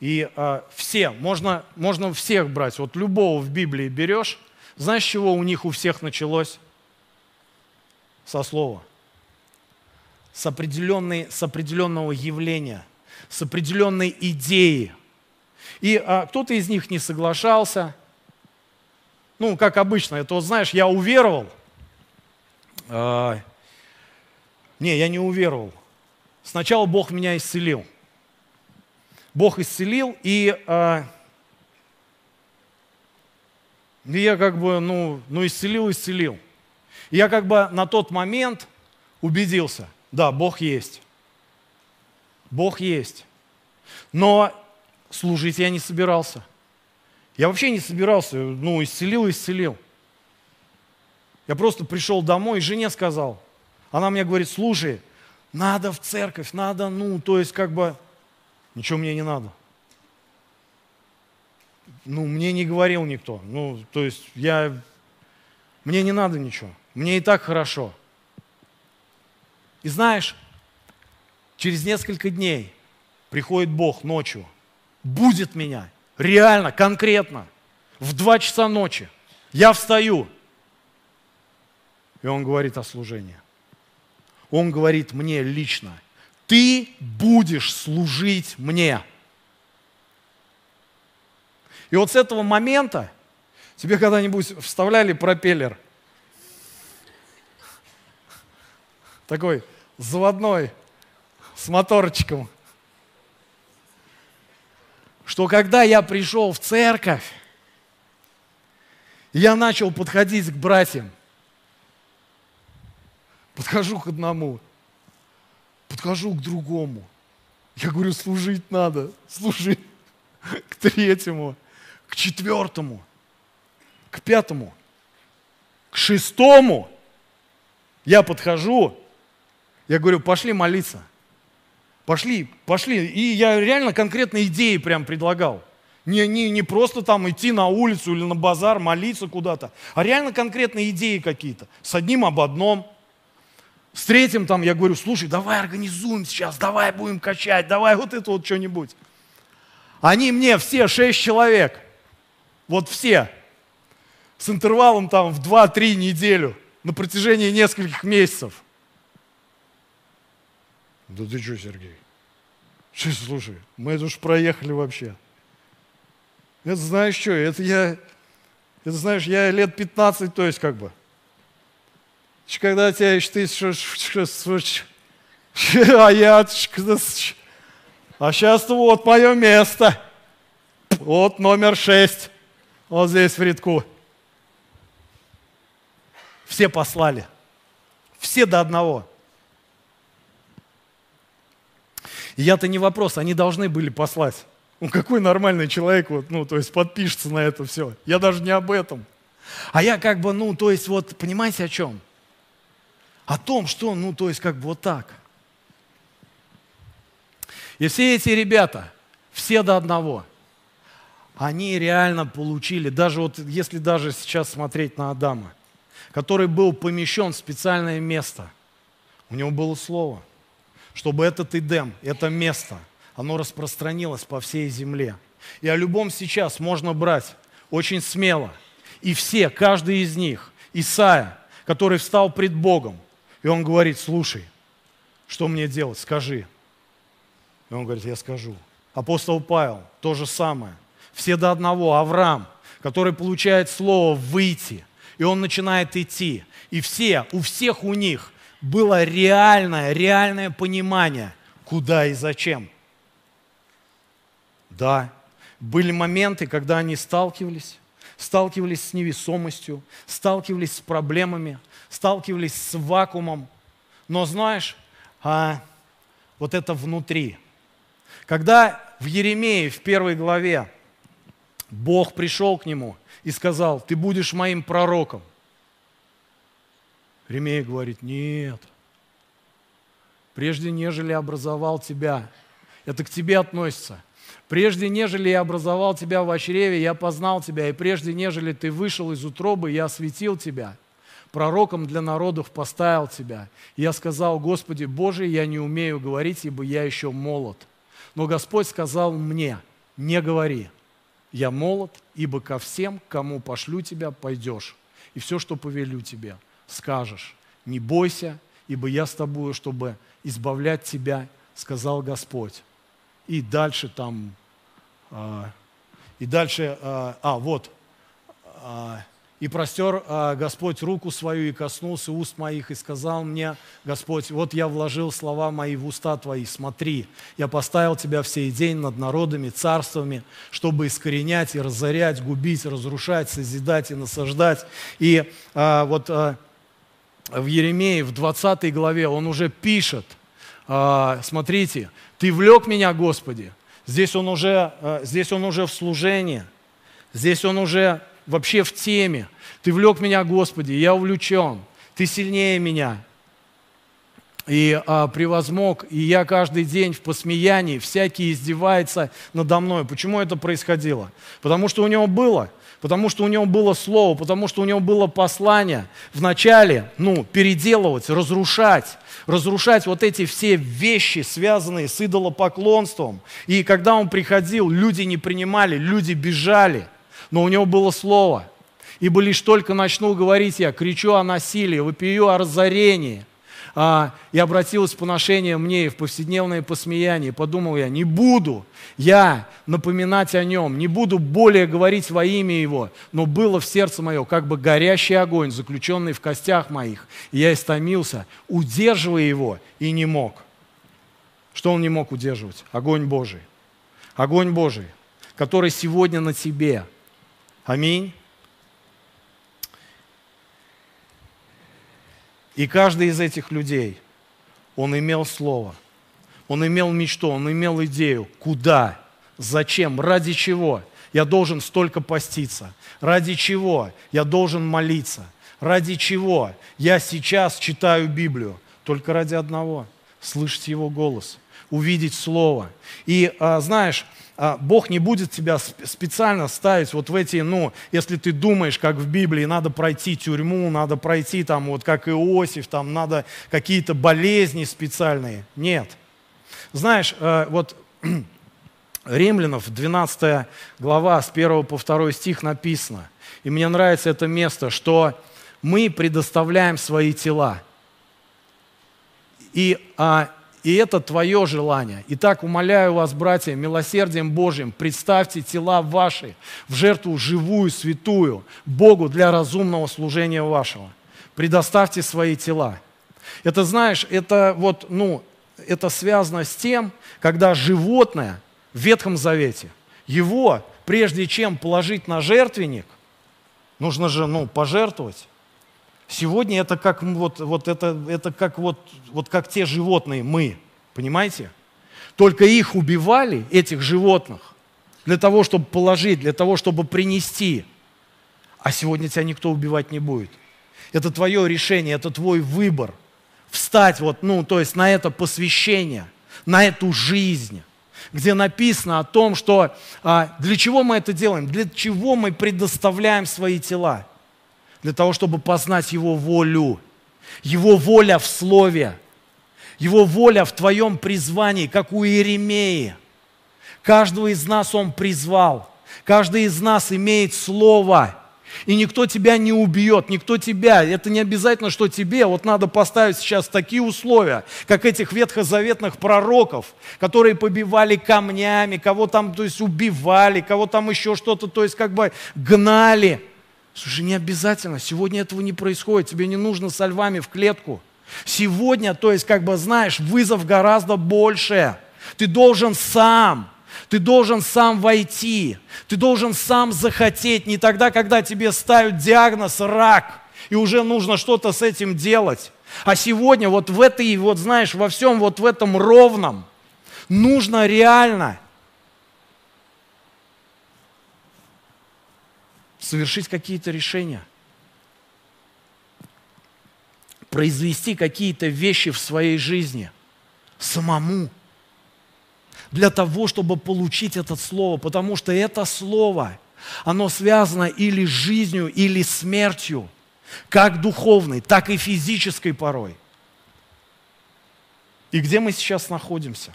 И а, все, можно, можно всех брать. Вот любого в Библии берешь. Знаешь, чего у них у всех началось? Со слова. С, определенной, с определенного явления, с определенной идеи. И а, кто-то из них не соглашался. Ну, как обычно, это вот знаешь, я уверовал. Не, я не уверовал. Сначала Бог меня исцелил. Бог исцелил, и, э, я как бы, ну, ну, исцелил, исцелил. Я как бы на тот момент убедился, да, Бог есть. Бог есть. Но служить я не собирался. Я вообще не собирался, ну, исцелил, исцелил. Я просто пришел домой и жене сказал. Она мне говорит, слушай, надо в церковь, надо, ну, то есть как бы Ничего мне не надо. Ну, мне не говорил никто. Ну, то есть я... Мне не надо ничего. Мне и так хорошо. И знаешь, через несколько дней приходит Бог ночью, будет меня, реально, конкретно, в два часа ночи. Я встаю, и Он говорит о служении. Он говорит мне лично – ты будешь служить мне. И вот с этого момента тебе когда-нибудь вставляли пропеллер? Такой заводной, с моторчиком. Что когда я пришел в церковь, я начал подходить к братьям. Подхожу к одному – подхожу к другому. Я говорю, служить надо, служить к третьему, к четвертому, к пятому, к шестому. Я подхожу, я говорю, пошли молиться. Пошли, пошли. И я реально конкретные идеи прям предлагал. Не, не, не просто там идти на улицу или на базар, молиться куда-то, а реально конкретные идеи какие-то. С одним об одном – с третьим там я говорю, слушай, давай организуем сейчас, давай будем качать, давай вот это вот что-нибудь. Они мне все, шесть человек, вот все, с интервалом там в 2-3 неделю на протяжении нескольких месяцев. Да ты что, Сергей? Что, слушай, мы это уж проехали вообще. Это знаешь что, это я, это знаешь, я лет 15, то есть как бы, когда тебя ты а я, а сейчас вот мое место. Вот номер шесть. Вот здесь в рядку. Все послали. Все до одного. Я-то не вопрос, они должны были послать. Ну какой нормальный человек, вот, ну, то есть подпишется на это все. Я даже не об этом. А я как бы, ну, то есть вот, понимаете о чем? О том, что, ну, то есть как бы вот так. И все эти ребята, все до одного, они реально получили, даже вот если даже сейчас смотреть на Адама, который был помещен в специальное место, у него было слово, чтобы этот Эдем, это место, оно распространилось по всей земле. И о любом сейчас можно брать очень смело. И все, каждый из них, Исаия, который встал пред Богом, и он говорит, слушай, что мне делать, скажи. И он говорит, я скажу. Апостол Павел, то же самое. Все до одного. Авраам, который получает слово «выйти», и он начинает идти. И все, у всех у них было реальное, реальное понимание, куда и зачем. Да, были моменты, когда они сталкивались, сталкивались с невесомостью, сталкивались с проблемами, сталкивались с вакуумом. Но знаешь, а, вот это внутри. Когда в Еремее в первой главе Бог пришел к нему и сказал, ты будешь моим пророком. Еремей говорит, нет, прежде нежели образовал тебя, это к тебе относится. Прежде нежели я образовал тебя в чреве, я познал тебя, и прежде нежели ты вышел из утробы, я осветил тебя. Пророком для народов поставил тебя. Я сказал, Господи Боже, я не умею говорить, ибо я еще молод. Но Господь сказал мне, не говори, я молод, ибо ко всем, кому пошлю тебя, пойдешь. И все, что повелю тебе, скажешь. Не бойся, ибо я с тобою, чтобы избавлять тебя, сказал Господь. И дальше там, а, и дальше, а, а вот, а, и простер а, Господь руку свою и коснулся уст моих и сказал мне, Господь, вот я вложил слова мои в уста твои, смотри, я поставил тебя в сей день над народами, царствами, чтобы искоренять и разорять, губить, разрушать, созидать и насаждать. И а, вот а, в Еремее, в 20 главе, он уже пишет, а, смотрите, ты влек меня, Господи, здесь он уже, а, здесь он уже в служении, здесь он уже вообще в теме. Ты влек меня, Господи, я увлечен, Ты сильнее меня. И а, превозмог, и я каждый день в посмеянии, всякий издевается надо мной. Почему это происходило? Потому что у него было, потому что у него было слово, потому что у него было послание. Вначале, ну, переделывать, разрушать, разрушать вот эти все вещи, связанные с идолопоклонством. И когда он приходил, люди не принимали, люди бежали – но у него было слово. Ибо лишь только начну говорить я, кричу о насилии, выпию о разорении, а, и обратилось поношение мне и в повседневное посмеяние. Подумал я, не буду я напоминать о нем, не буду более говорить во имя его, но было в сердце мое как бы горящий огонь, заключенный в костях моих. И я истомился, удерживая его, и не мог. Что он не мог удерживать? Огонь Божий. Огонь Божий, который сегодня на тебе – Аминь. И каждый из этих людей, он имел слово, он имел мечту, он имел идею, куда, зачем, ради чего я должен столько поститься, ради чего я должен молиться, ради чего я сейчас читаю Библию, только ради одного – слышать Его голос, увидеть Слово. И а, знаешь, а, Бог не будет тебя специально ставить вот в эти, ну, если ты думаешь, как в Библии, надо пройти тюрьму, надо пройти там, вот как Иосиф, там надо какие-то болезни специальные. Нет. Знаешь, э, вот Римлянов, 12 глава, с 1 по 2 стих написано, и мне нравится это место, что мы предоставляем свои тела. И а, и это твое желание. Итак, умоляю вас, братья, милосердием Божьим, представьте тела ваши в жертву живую, святую, Богу для разумного служения вашего. Предоставьте свои тела. Это, знаешь, это вот, ну, это связано с тем, когда животное в Ветхом Завете, его, прежде чем положить на жертвенник, нужно же, ну, пожертвовать. Сегодня это как вот, вот это, это как вот, вот как те животные мы, понимаете? Только их убивали, этих животных, для того, чтобы положить, для того, чтобы принести. А сегодня тебя никто убивать не будет. Это твое решение, это твой выбор. Встать вот, ну, то есть на это посвящение, на эту жизнь где написано о том, что а, для чего мы это делаем, для чего мы предоставляем свои тела для того, чтобы познать Его волю. Его воля в Слове, Его воля в твоем призвании, как у Иеремии. Каждого из нас Он призвал, каждый из нас имеет Слово, и никто тебя не убьет, никто тебя, это не обязательно, что тебе, вот надо поставить сейчас такие условия, как этих ветхозаветных пророков, которые побивали камнями, кого там, то есть убивали, кого там еще что-то, то есть как бы гнали – Слушай, не обязательно. Сегодня этого не происходит. Тебе не нужно со львами в клетку. Сегодня, то есть, как бы, знаешь, вызов гораздо больше. Ты должен сам Ты должен сам войти. Ты должен сам захотеть. Не тогда, когда тебе ставят диагноз рак, и уже нужно что-то с этим делать. А сегодня вот в этой, вот знаешь, во всем вот в этом ровном нужно реально совершить какие-то решения, произвести какие-то вещи в своей жизни самому для того, чтобы получить это слово, потому что это слово, оно связано или с жизнью, или смертью, как духовной, так и физической порой. И где мы сейчас находимся?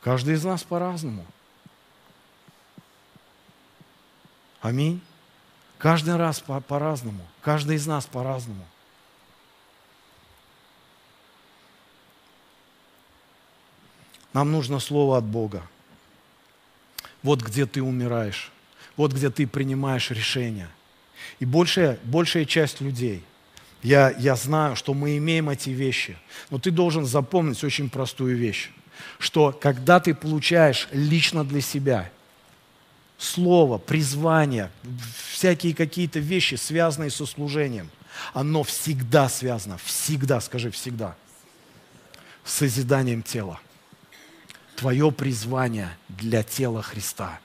Каждый из нас по-разному. Аминь. Каждый раз по- по-разному. Каждый из нас по-разному. Нам нужно слово от Бога. Вот где ты умираешь. Вот где ты принимаешь решения. И большая, большая часть людей, я, я знаю, что мы имеем эти вещи, но ты должен запомнить очень простую вещь, что когда ты получаешь лично для себя слово, призвание, всякие какие-то вещи, связанные со служением, оно всегда связано, всегда, скажи всегда, с созиданием тела. Твое призвание для тела Христа.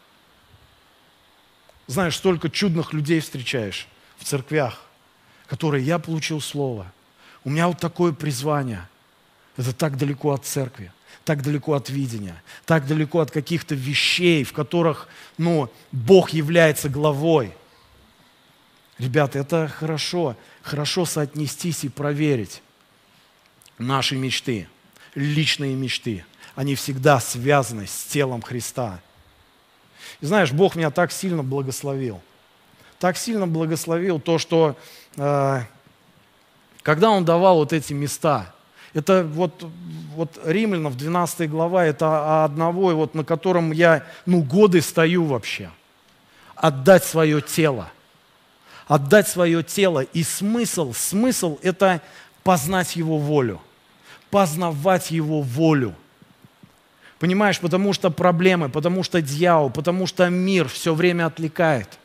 Знаешь, столько чудных людей встречаешь в церквях, которые я получил слово. У меня вот такое призвание. Это так далеко от церкви так далеко от видения, так далеко от каких-то вещей, в которых ну, Бог является главой. Ребята, это хорошо, хорошо соотнестись и проверить наши мечты, личные мечты. Они всегда связаны с телом Христа. И знаешь, Бог меня так сильно благословил. Так сильно благословил то, что э, когда Он давал вот эти места, это вот, вот Римлянов, 12 глава, это одного, вот, на котором я ну, годы стою вообще. Отдать свое тело. Отдать свое тело. И смысл, смысл – это познать Его волю. Познавать Его волю. Понимаешь, потому что проблемы, потому что дьявол, потому что мир все время отвлекает.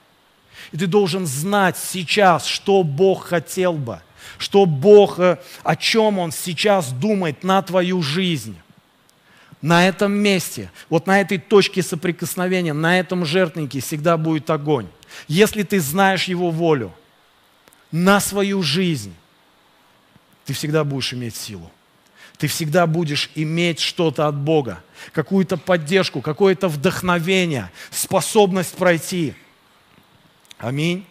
И ты должен знать сейчас, что Бог хотел бы – что Бог, э, о чем Он сейчас думает на твою жизнь. На этом месте, вот на этой точке соприкосновения, на этом жертвеннике всегда будет огонь. Если ты знаешь Его волю на свою жизнь, ты всегда будешь иметь силу. Ты всегда будешь иметь что-то от Бога, какую-то поддержку, какое-то вдохновение, способность пройти. Аминь.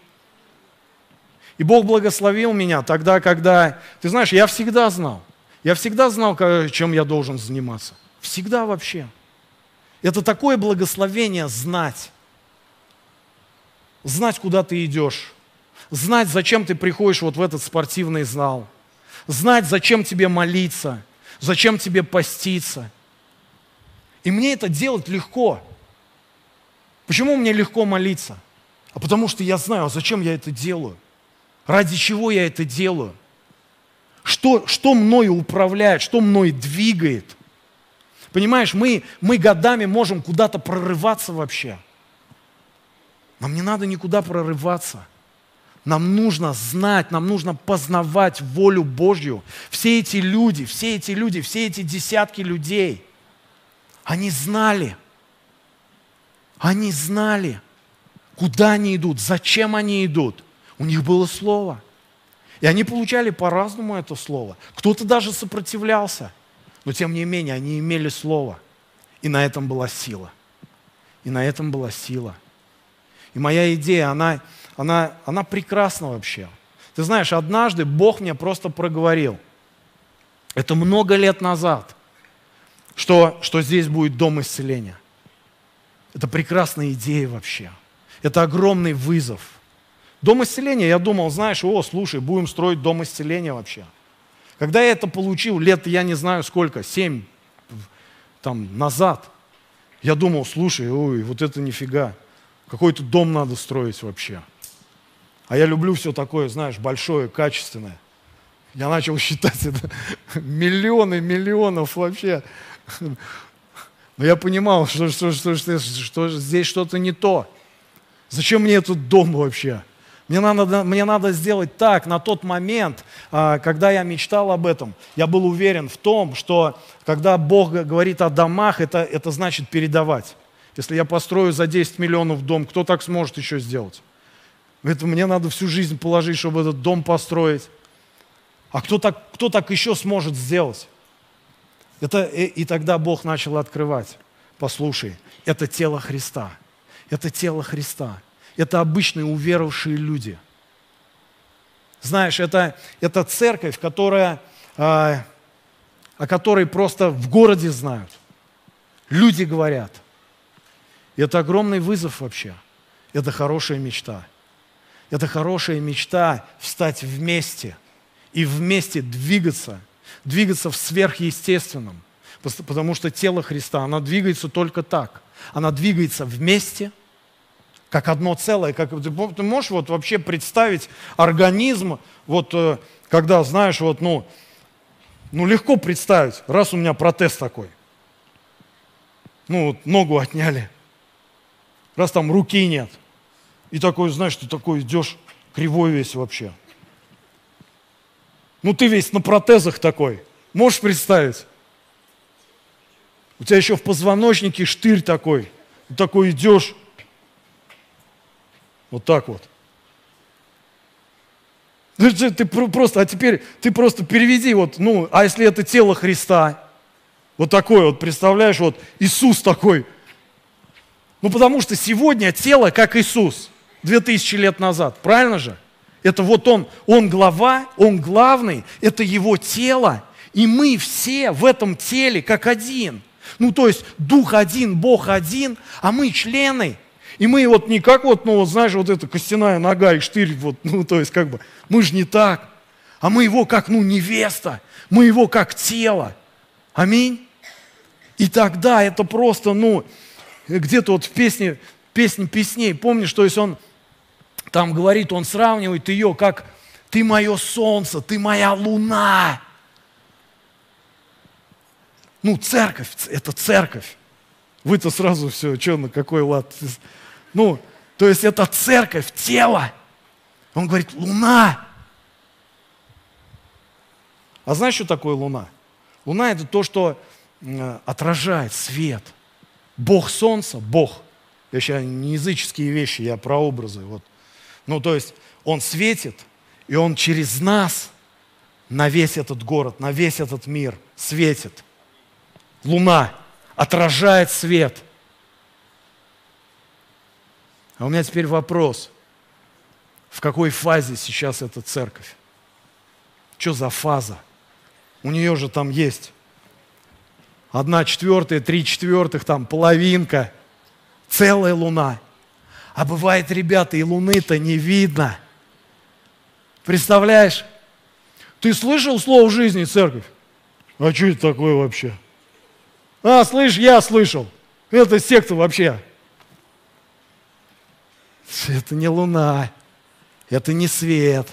И Бог благословил меня тогда, когда, ты знаешь, я всегда знал. Я всегда знал, чем я должен заниматься. Всегда вообще. Это такое благословение знать. Знать, куда ты идешь. Знать, зачем ты приходишь вот в этот спортивный зал. Знать, зачем тебе молиться. Зачем тебе поститься. И мне это делать легко. Почему мне легко молиться? А потому что я знаю, а зачем я это делаю. Ради чего я это делаю? Что, что мною управляет, что мной двигает? Понимаешь, мы, мы годами можем куда-то прорываться вообще. Нам не надо никуда прорываться. Нам нужно знать, нам нужно познавать волю Божью. Все эти люди, все эти люди, все эти десятки людей, они знали, они знали, куда они идут, зачем они идут – у них было слово. И они получали по-разному это слово. Кто-то даже сопротивлялся. Но тем не менее, они имели слово. И на этом была сила. И на этом была сила. И моя идея, она, она, она прекрасна вообще. Ты знаешь, однажды Бог мне просто проговорил. Это много лет назад, что, что здесь будет дом исцеления. Это прекрасная идея вообще. Это огромный вызов – Дом исцеления, я думал, знаешь, о, слушай, будем строить дом исцеления вообще. Когда я это получил, лет я не знаю сколько, семь там назад, я думал, слушай, ой, вот это нифига, какой-то дом надо строить вообще. А я люблю все такое, знаешь, большое, качественное. Я начал считать это миллионы миллионов вообще. Но я понимал, что, что, что, что, что здесь что-то не то. Зачем мне этот дом вообще? Мне надо, мне надо сделать так. На тот момент, а, когда я мечтал об этом, я был уверен в том, что когда Бог говорит о домах, это, это значит передавать. Если я построю за 10 миллионов дом, кто так сможет еще сделать? Это мне надо всю жизнь положить, чтобы этот дом построить. А кто так, кто так еще сможет сделать? Это, и, и тогда Бог начал открывать. Послушай, это тело Христа. Это тело Христа это обычные уверовавшие люди. Знаешь, это, это церковь, которая, э, о которой просто в городе знают. Люди говорят. Это огромный вызов вообще. Это хорошая мечта. Это хорошая мечта встать вместе и вместе двигаться, двигаться в сверхъестественном. Потому что тело Христа, оно двигается только так. Она двигается вместе – как одно целое. Как, ты, можешь вот вообще представить организм, вот э, когда, знаешь, вот, ну, ну легко представить, раз у меня протез такой. Ну, вот ногу отняли, раз там руки нет. И такой, знаешь, ты такой идешь, кривой весь вообще. Ну, ты весь на протезах такой. Можешь представить? У тебя еще в позвоночнике штырь такой. Ты такой идешь, вот так вот. Ну, ты просто, а теперь ты просто переведи, вот, ну, а если это тело Христа, вот такое вот, представляешь, вот Иисус такой. Ну, потому что сегодня тело как Иисус, 2000 лет назад, правильно же? Это вот он, он глава, он главный, это его тело, и мы все в этом теле как один. Ну, то есть Дух один, Бог один, а мы члены – и мы вот не как вот, ну, вот, знаешь, вот эта костяная нога и штырь, вот, ну, то есть как бы, мы же не так. А мы его как, ну, невеста, мы его как тело. Аминь. И тогда это просто, ну, где-то вот в песне, песне песней, помнишь, то есть он там говорит, он сравнивает ее как «ты мое солнце, ты моя луна». Ну, церковь, это церковь. Вы-то сразу все, что, на какой лад? Ну, то есть это церковь, тело. Он говорит, луна. А знаешь, что такое луна? Луна это то, что отражает свет. Бог солнца, Бог. Я сейчас не языческие вещи, я про образы. Вот. Ну, то есть он светит, и он через нас на весь этот город, на весь этот мир светит. Луна отражает свет – а у меня теперь вопрос. В какой фазе сейчас эта церковь? Что за фаза? У нее же там есть одна четвертая, три четвертых, там половинка, целая луна. А бывает, ребята, и луны-то не видно. Представляешь? Ты слышал слово жизни, церковь? А что это такое вообще? А, слышь, я слышал. Это секта вообще. Это не луна, это не свет.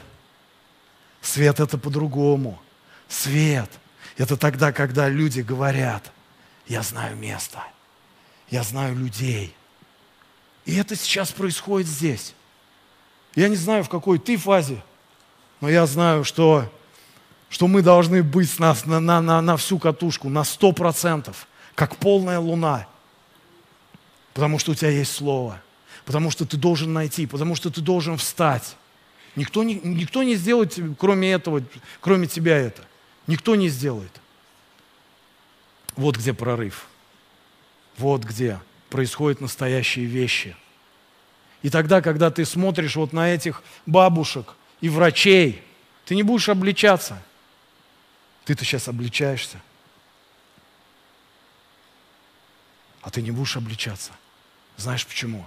Свет это по-другому. Свет – это тогда, когда люди говорят, я знаю место, я знаю людей. И это сейчас происходит здесь. Я не знаю, в какой ты фазе, но я знаю, что, что мы должны быть на, на, на, на всю катушку, на сто процентов, как полная луна. Потому что у тебя есть Слово – потому что ты должен найти, потому что ты должен встать. Никто не, никто не сделает, кроме этого, кроме тебя это. Никто не сделает. Вот где прорыв. Вот где происходят настоящие вещи. И тогда, когда ты смотришь вот на этих бабушек и врачей, ты не будешь обличаться. Ты-то сейчас обличаешься. А ты не будешь обличаться. Знаешь почему?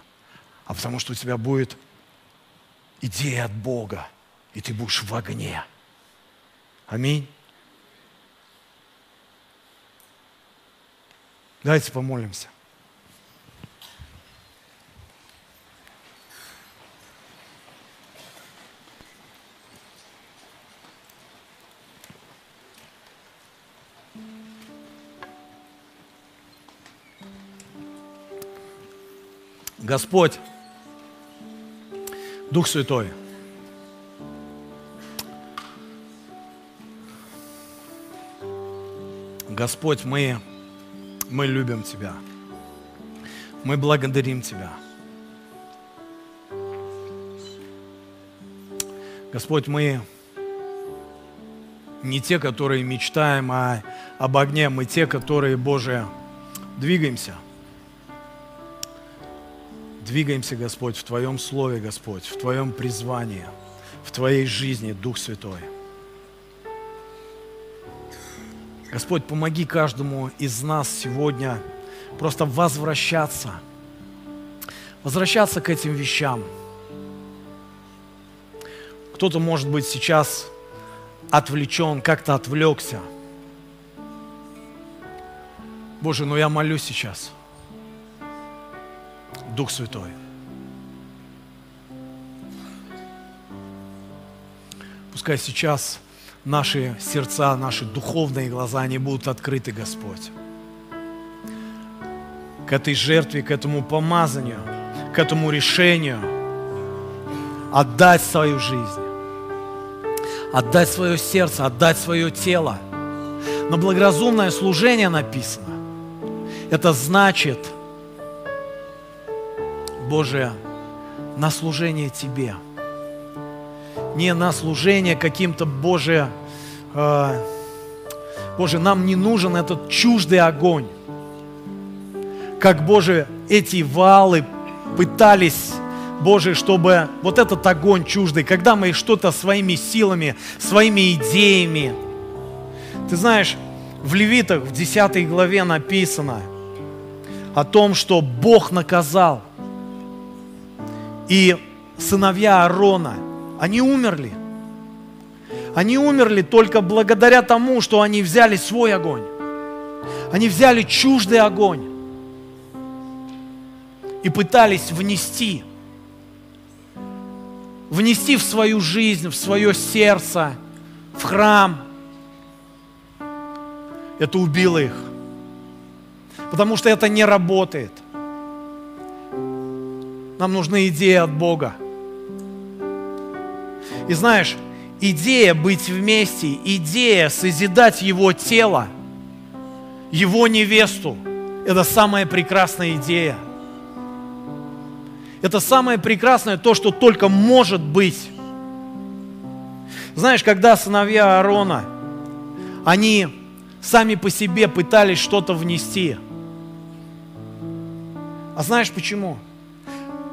А потому что у тебя будет идея от Бога, и ты будешь в огне. Аминь. Давайте помолимся. Господь, Дух Святой, Господь, мы, мы любим Тебя. Мы благодарим Тебя. Господь, мы не те, которые мечтаем о, об огне, мы те, которые, Боже, двигаемся. Двигаемся, Господь, в Твоем Слове, Господь, в Твоем призвании, в Твоей жизни, Дух Святой. Господь, помоги каждому из нас сегодня просто возвращаться, возвращаться к этим вещам. Кто-то, может быть, сейчас отвлечен, как-то отвлекся. Боже, но я молюсь сейчас. Дух Святой. Пускай сейчас наши сердца, наши духовные глаза, они будут открыты, Господь. К этой жертве, к этому помазанию, к этому решению отдать свою жизнь, отдать свое сердце, отдать свое тело. На благоразумное служение написано. Это значит, Боже, на служение Тебе – не на служение каким-то, Боже, э, Боже, нам не нужен этот чуждый огонь. Как, Боже, эти валы пытались, Боже, чтобы вот этот огонь чуждый, когда мы что-то своими силами, своими идеями, ты знаешь, в Левитах в 10 главе написано о том, что Бог наказал. И сыновья Аарона – они умерли. Они умерли только благодаря тому, что они взяли свой огонь. Они взяли чуждый огонь и пытались внести, внести в свою жизнь, в свое сердце, в храм. Это убило их. Потому что это не работает. Нам нужна идея от Бога. И знаешь, идея быть вместе, идея созидать его тело, его невесту, это самая прекрасная идея. Это самое прекрасное то, что только может быть. Знаешь, когда сыновья Аарона, они сами по себе пытались что-то внести. А знаешь почему?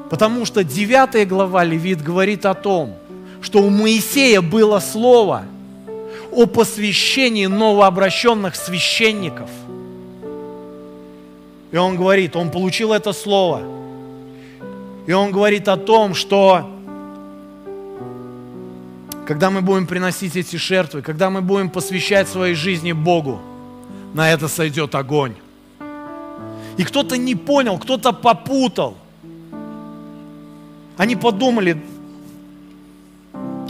Потому что 9 глава Левит говорит о том, что у Моисея было слово о посвящении новообращенных священников. И он говорит, он получил это слово. И он говорит о том, что когда мы будем приносить эти жертвы, когда мы будем посвящать своей жизни Богу, на это сойдет огонь. И кто-то не понял, кто-то попутал. Они подумали,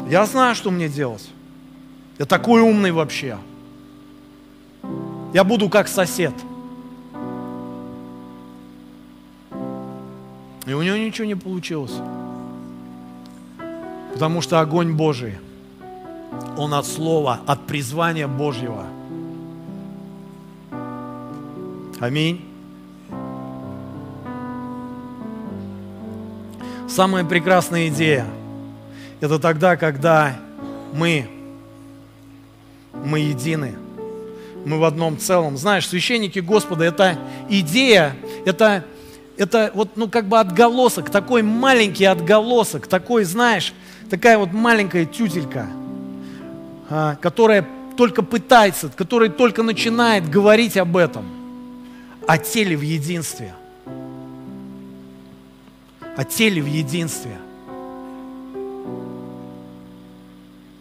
я знаю, что мне делать. Я такой умный вообще. Я буду как сосед. И у него ничего не получилось. Потому что огонь Божий, он от слова, от призвания Божьего. Аминь. Самая прекрасная идея – это тогда, когда мы, мы едины, мы в одном целом. Знаешь, священники Господа – это идея, это, это вот, ну, как бы отголосок, такой маленький отголосок, такой, знаешь, такая вот маленькая тютелька, а, которая только пытается, которая только начинает говорить об этом, о теле в единстве. О теле в единстве.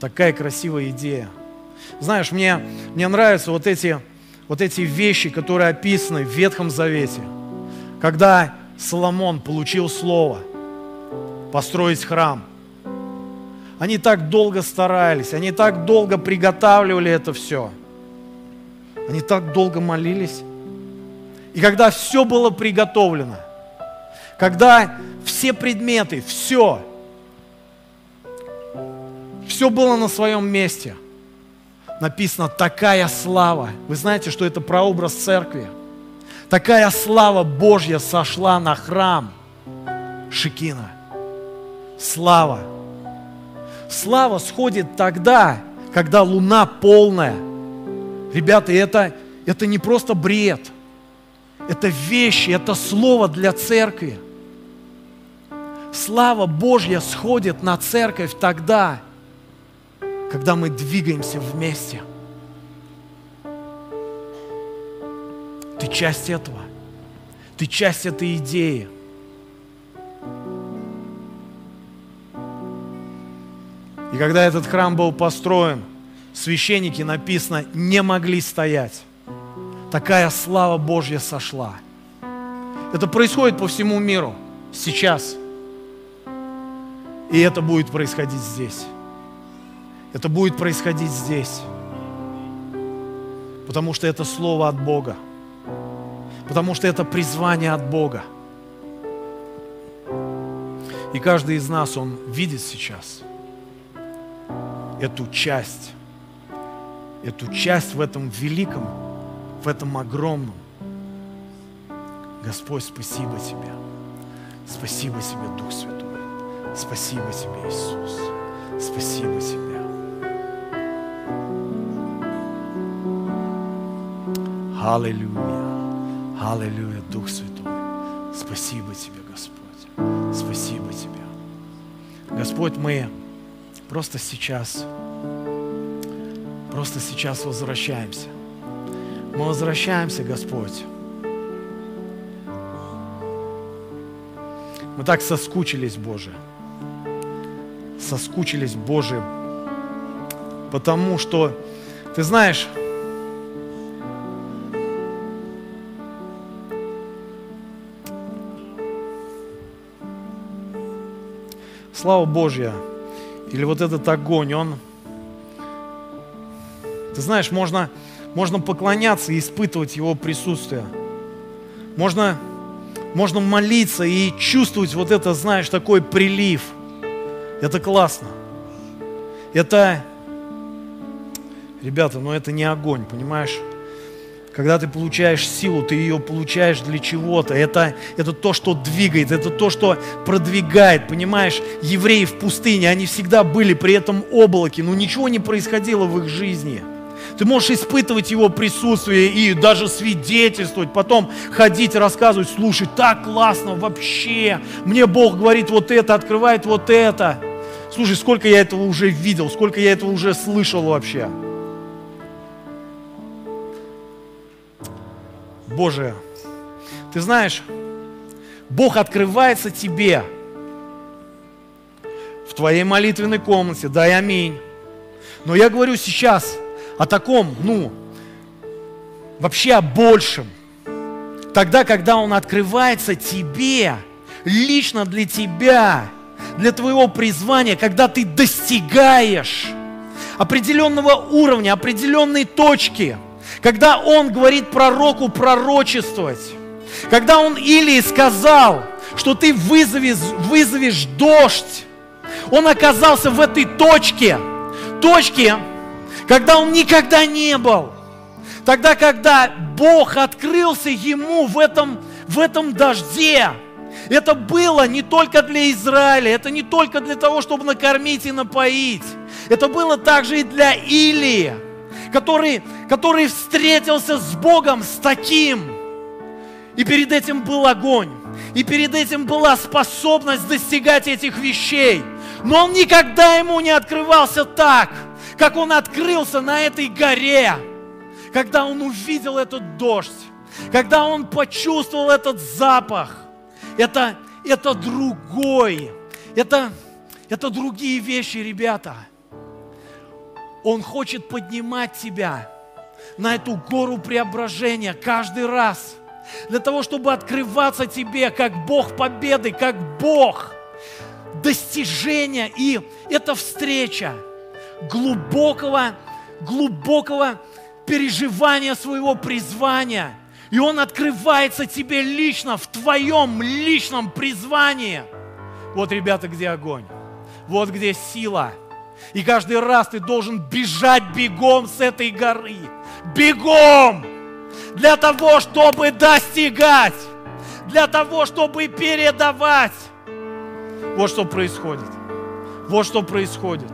Такая красивая идея. Знаешь, мне, мне нравятся вот эти, вот эти вещи, которые описаны в Ветхом Завете. Когда Соломон получил слово построить храм, они так долго старались, они так долго приготавливали это все. Они так долго молились. И когда все было приготовлено, когда все предметы, все, все было на своем месте. Написано «такая слава». Вы знаете, что это прообраз церкви. Такая слава Божья сошла на храм Шикина. Слава. Слава сходит тогда, когда луна полная. Ребята, это, это не просто бред. Это вещи, это слово для церкви. Слава Божья сходит на церковь тогда, когда мы двигаемся вместе. Ты часть этого. Ты часть этой идеи. И когда этот храм был построен, священники, написано, не могли стоять. Такая слава Божья сошла. Это происходит по всему миру сейчас. И это будет происходить здесь. Это будет происходить здесь. Потому что это слово от Бога. Потому что это призвание от Бога. И каждый из нас, он видит сейчас эту часть, эту часть в этом великом, в этом огромном. Господь, спасибо Тебе. Спасибо Тебе, Дух Святой. Спасибо Тебе, Иисус. Спасибо Тебе. Аллилуйя. Аллилуйя, Дух Святой. Спасибо Тебе, Господь. Спасибо Тебе. Господь, мы просто сейчас, просто сейчас возвращаемся. Мы возвращаемся, Господь. Мы так соскучились, Боже. Соскучились, Боже, потому что, ты знаешь, слава Божья, или вот этот огонь, он, ты знаешь, можно, можно поклоняться и испытывать его присутствие. Можно, можно молиться и чувствовать вот это, знаешь, такой прилив. Это классно. Это, ребята, но это не огонь, понимаешь? Когда ты получаешь силу, ты ее получаешь для чего-то. Это, это то, что двигает, это то, что продвигает. Понимаешь, евреи в пустыне, они всегда были при этом облаке, но ничего не происходило в их жизни. Ты можешь испытывать его присутствие и даже свидетельствовать, потом ходить, рассказывать, слушай, так классно вообще. Мне Бог говорит вот это, открывает вот это. Слушай, сколько я этого уже видел, сколько я этого уже слышал вообще. Боже, ты знаешь, Бог открывается тебе в твоей молитвенной комнате, дай аминь. Но я говорю сейчас о таком, ну, вообще о большем. Тогда, когда Он открывается тебе, лично для тебя, для твоего призвания, когда ты достигаешь определенного уровня, определенной точки – когда он говорит пророку пророчествовать, когда он Илии сказал, что ты вызовешь, вызовешь дождь, он оказался в этой точке, точке, когда он никогда не был. Тогда, когда Бог открылся ему в этом, в этом дожде, это было не только для Израиля, это не только для того, чтобы накормить и напоить. Это было также и для Илии который, который встретился с Богом с таким. И перед этим был огонь. И перед этим была способность достигать этих вещей. Но он никогда ему не открывался так, как он открылся на этой горе, когда он увидел этот дождь, когда он почувствовал этот запах. Это, это другой, это, это другие вещи, ребята. Он хочет поднимать тебя на эту гору преображения каждый раз. Для того, чтобы открываться тебе как Бог победы, как Бог достижения. И это встреча глубокого, глубокого переживания своего призвания. И Он открывается тебе лично, в твоем личном призвании. Вот, ребята, где огонь. Вот где сила. И каждый раз ты должен бежать бегом с этой горы. Бегом! Для того, чтобы достигать. Для того, чтобы передавать. Вот что происходит. Вот что происходит.